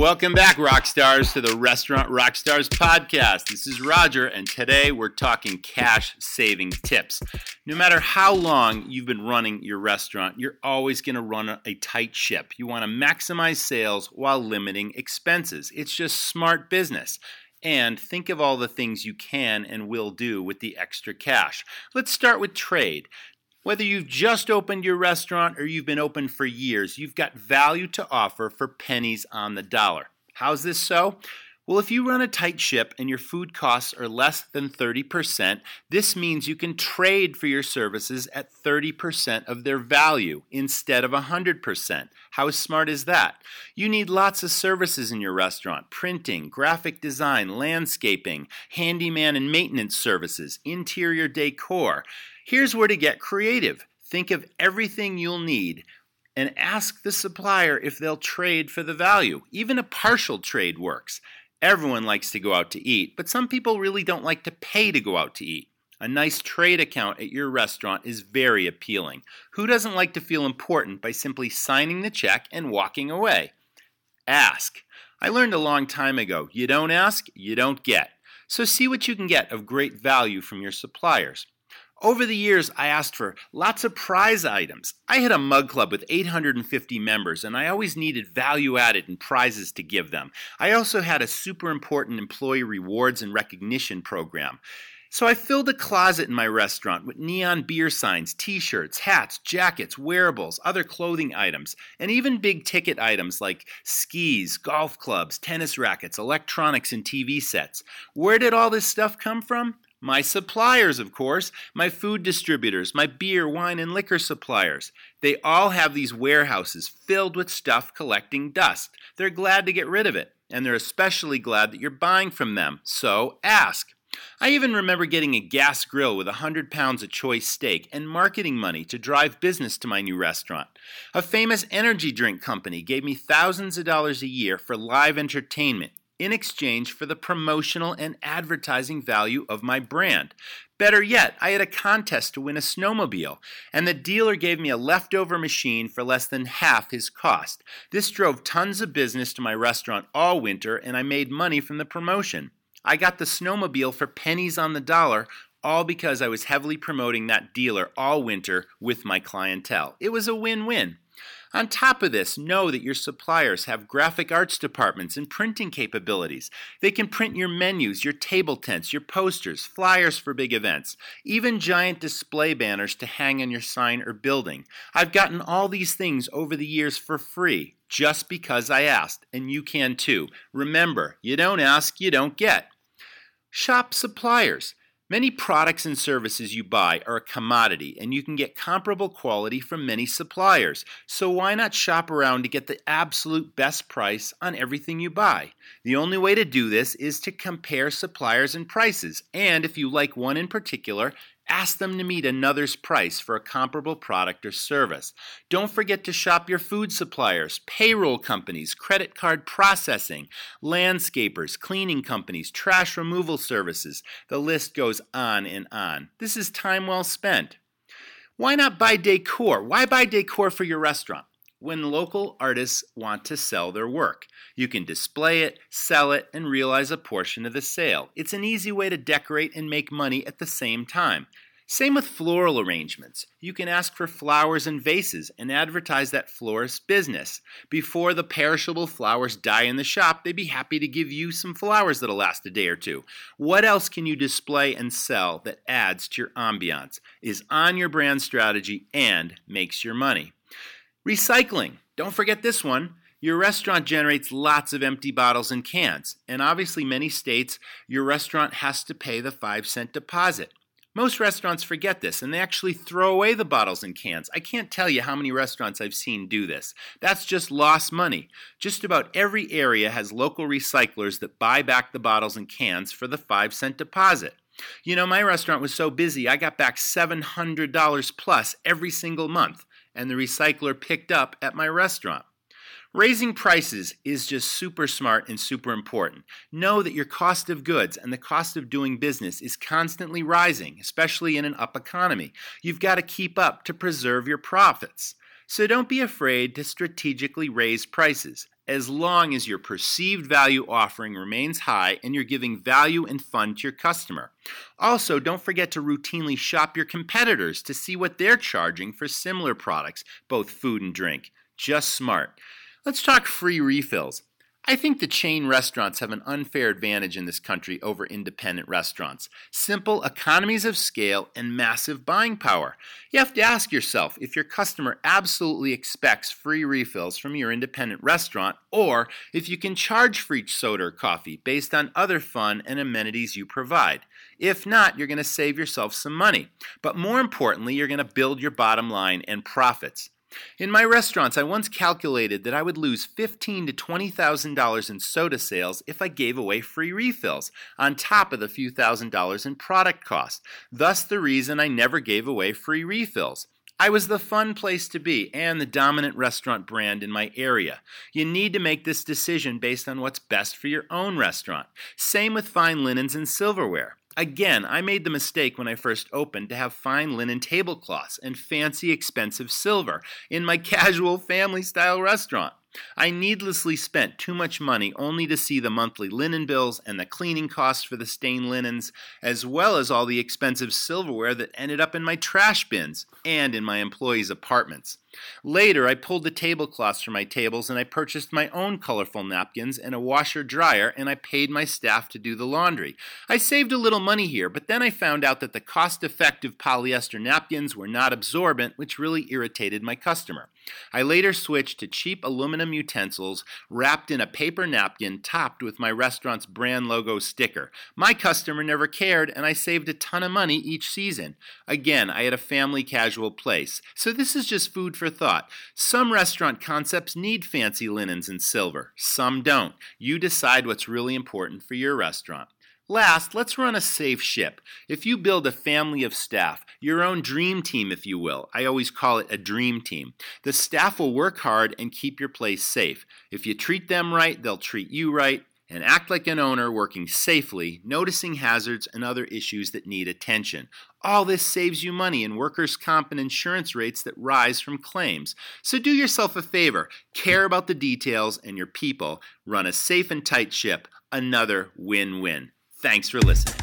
Welcome back, rock stars, to the Restaurant Rockstars podcast. This is Roger, and today we're talking cash saving tips. No matter how long you've been running your restaurant, you're always going to run a tight ship. You want to maximize sales while limiting expenses. It's just smart business. And think of all the things you can and will do with the extra cash. Let's start with trade. Whether you've just opened your restaurant or you've been open for years, you've got value to offer for pennies on the dollar. How's this so? Well, if you run a tight ship and your food costs are less than 30%, this means you can trade for your services at 30% of their value instead of 100%. How smart is that? You need lots of services in your restaurant printing, graphic design, landscaping, handyman and maintenance services, interior decor. Here's where to get creative. Think of everything you'll need and ask the supplier if they'll trade for the value. Even a partial trade works. Everyone likes to go out to eat, but some people really don't like to pay to go out to eat. A nice trade account at your restaurant is very appealing. Who doesn't like to feel important by simply signing the check and walking away? Ask. I learned a long time ago you don't ask, you don't get. So see what you can get of great value from your suppliers. Over the years, I asked for lots of prize items. I had a mug club with 850 members, and I always needed value added and prizes to give them. I also had a super important employee rewards and recognition program. So I filled a closet in my restaurant with neon beer signs, t shirts, hats, jackets, wearables, other clothing items, and even big ticket items like skis, golf clubs, tennis rackets, electronics, and TV sets. Where did all this stuff come from? My suppliers, of course, my food distributors, my beer, wine, and liquor suppliers. They all have these warehouses filled with stuff collecting dust. They're glad to get rid of it, and they're especially glad that you're buying from them. So ask. I even remember getting a gas grill with a 100 pounds of choice steak and marketing money to drive business to my new restaurant. A famous energy drink company gave me thousands of dollars a year for live entertainment in exchange for the promotional and advertising value of my brand. Better yet, I had a contest to win a snowmobile, and the dealer gave me a leftover machine for less than half his cost. This drove tons of business to my restaurant all winter, and I made money from the promotion. I got the snowmobile for pennies on the dollar, all because I was heavily promoting that dealer all winter with my clientele. It was a win win. On top of this, know that your suppliers have graphic arts departments and printing capabilities. They can print your menus, your table tents, your posters, flyers for big events, even giant display banners to hang on your sign or building. I've gotten all these things over the years for free just because I asked, and you can too. Remember, you don't ask, you don't get. Shop suppliers. Many products and services you buy are a commodity, and you can get comparable quality from many suppliers. So, why not shop around to get the absolute best price on everything you buy? The only way to do this is to compare suppliers and prices, and if you like one in particular, Ask them to meet another's price for a comparable product or service. Don't forget to shop your food suppliers, payroll companies, credit card processing, landscapers, cleaning companies, trash removal services. The list goes on and on. This is time well spent. Why not buy decor? Why buy decor for your restaurant? When local artists want to sell their work. You can display it, sell it, and realize a portion of the sale. It's an easy way to decorate and make money at the same time. Same with floral arrangements. You can ask for flowers and vases and advertise that florist's business. Before the perishable flowers die in the shop, they'd be happy to give you some flowers that'll last a day or two. What else can you display and sell that adds to your ambiance, is on your brand strategy, and makes your money? Recycling. Don't forget this one. Your restaurant generates lots of empty bottles and cans, and obviously, many states, your restaurant has to pay the 5 cent deposit. Most restaurants forget this and they actually throw away the bottles and cans. I can't tell you how many restaurants I've seen do this. That's just lost money. Just about every area has local recyclers that buy back the bottles and cans for the 5 cent deposit. You know, my restaurant was so busy, I got back $700 plus every single month. And the recycler picked up at my restaurant. Raising prices is just super smart and super important. Know that your cost of goods and the cost of doing business is constantly rising, especially in an up economy. You've got to keep up to preserve your profits. So don't be afraid to strategically raise prices as long as your perceived value offering remains high and you're giving value and fun to your customer. Also, don't forget to routinely shop your competitors to see what they're charging for similar products, both food and drink. Just smart. Let's talk free refills. I think the chain restaurants have an unfair advantage in this country over independent restaurants. Simple economies of scale and massive buying power. You have to ask yourself if your customer absolutely expects free refills from your independent restaurant or if you can charge for each soda or coffee based on other fun and amenities you provide. If not, you're going to save yourself some money. But more importantly, you're going to build your bottom line and profits. In my restaurants, I once calculated that I would lose fifteen to twenty thousand dollars in soda sales if I gave away free refills, on top of the few thousand dollars in product cost. Thus, the reason I never gave away free refills. I was the fun place to be and the dominant restaurant brand in my area. You need to make this decision based on what's best for your own restaurant. Same with fine linens and silverware. Again, I made the mistake when I first opened to have fine linen tablecloths and fancy expensive silver in my casual family style restaurant. I needlessly spent too much money only to see the monthly linen bills and the cleaning costs for the stained linens, as well as all the expensive silverware that ended up in my trash bins and in my employees' apartments. Later, I pulled the tablecloths from my tables and I purchased my own colorful napkins and a washer dryer and I paid my staff to do the laundry. I saved a little money here, but then I found out that the cost effective polyester napkins were not absorbent, which really irritated my customer. I later switched to cheap aluminum utensils wrapped in a paper napkin topped with my restaurant's brand logo sticker. My customer never cared and I saved a ton of money each season. Again, I had a family casual place, so this is just food for thought. Some restaurant concepts need fancy linens and silver, some don't. You decide what's really important for your restaurant. Last, let's run a safe ship. If you build a family of staff, your own dream team, if you will, I always call it a dream team, the staff will work hard and keep your place safe. If you treat them right, they'll treat you right and act like an owner working safely, noticing hazards and other issues that need attention. All this saves you money in workers' comp and insurance rates that rise from claims. So do yourself a favor, care about the details and your people, run a safe and tight ship. Another win win. Thanks for listening.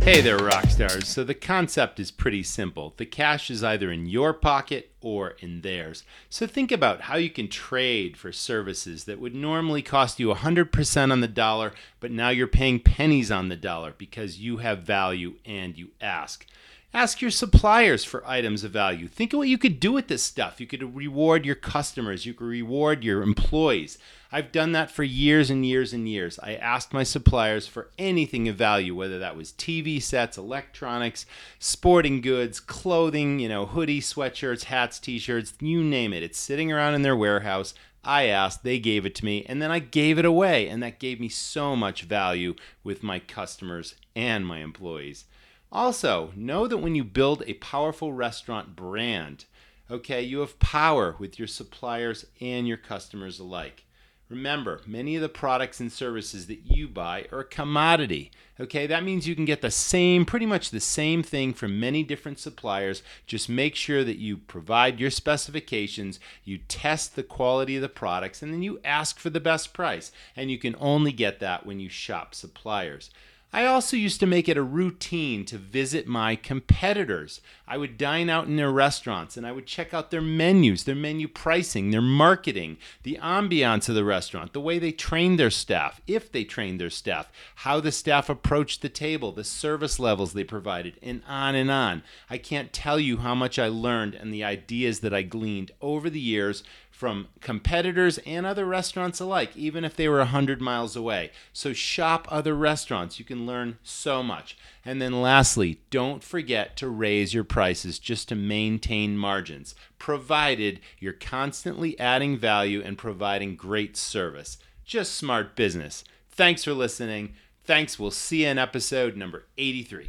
Hey there, rock stars. So the concept is pretty simple. The cash is either in your pocket or in theirs. So think about how you can trade for services that would normally cost you 100% on the dollar, but now you're paying pennies on the dollar because you have value and you ask. Ask your suppliers for items of value. Think of what you could do with this stuff. You could reward your customers, you could reward your employees. I've done that for years and years and years. I asked my suppliers for anything of value, whether that was TV sets, electronics, sporting goods, clothing, you know, hoodie, sweatshirts, hats, t shirts, you name it. It's sitting around in their warehouse. I asked, they gave it to me, and then I gave it away. And that gave me so much value with my customers and my employees. Also, know that when you build a powerful restaurant brand, okay, you have power with your suppliers and your customers alike. Remember, many of the products and services that you buy are a commodity. Okay, that means you can get the same, pretty much the same thing from many different suppliers. Just make sure that you provide your specifications, you test the quality of the products, and then you ask for the best price. And you can only get that when you shop suppliers. I also used to make it a routine to visit my competitors. I would dine out in their restaurants and I would check out their menus, their menu pricing, their marketing, the ambiance of the restaurant, the way they trained their staff, if they trained their staff, how the staff approached the table, the service levels they provided, and on and on. I can't tell you how much I learned and the ideas that I gleaned over the years from competitors and other restaurants alike, even if they were 100 miles away. So shop other restaurants. You can learn so much. And then lastly, don't forget to raise your prices just to maintain margins, provided you're constantly adding value and providing great service. Just smart business. Thanks for listening. Thanks. We'll see you in episode number 83.